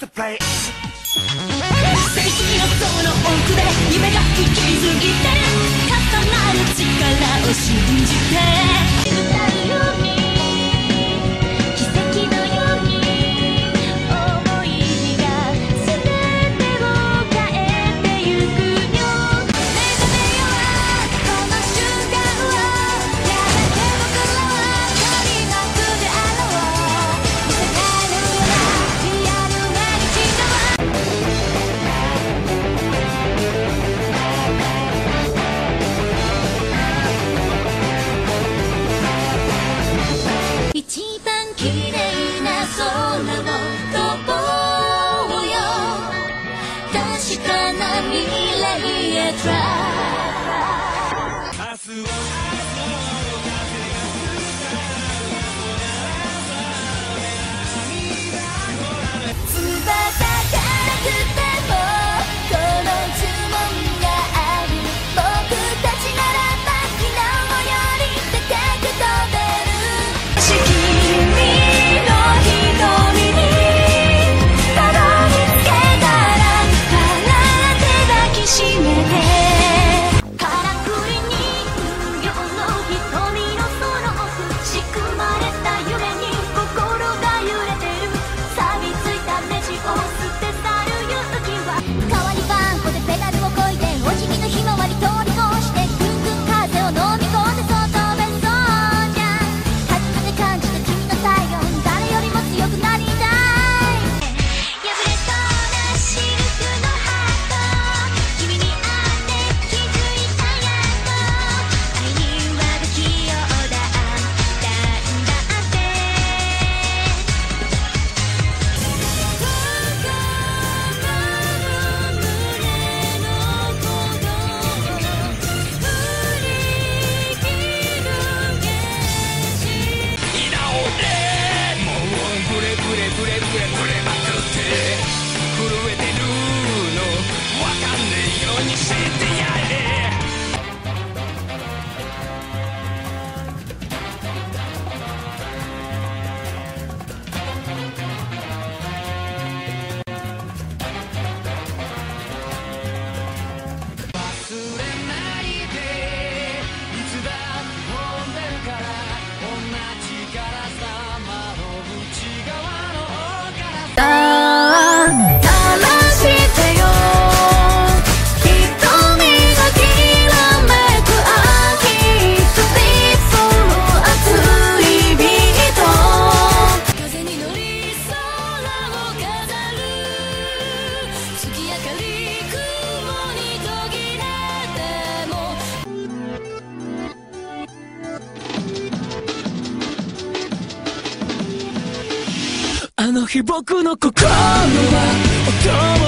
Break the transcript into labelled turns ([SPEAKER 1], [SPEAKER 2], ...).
[SPEAKER 1] to play.
[SPEAKER 2] 正式のその奥で夢が息きいって重なる力を信じて。の日僕の心は
[SPEAKER 3] 音
[SPEAKER 2] を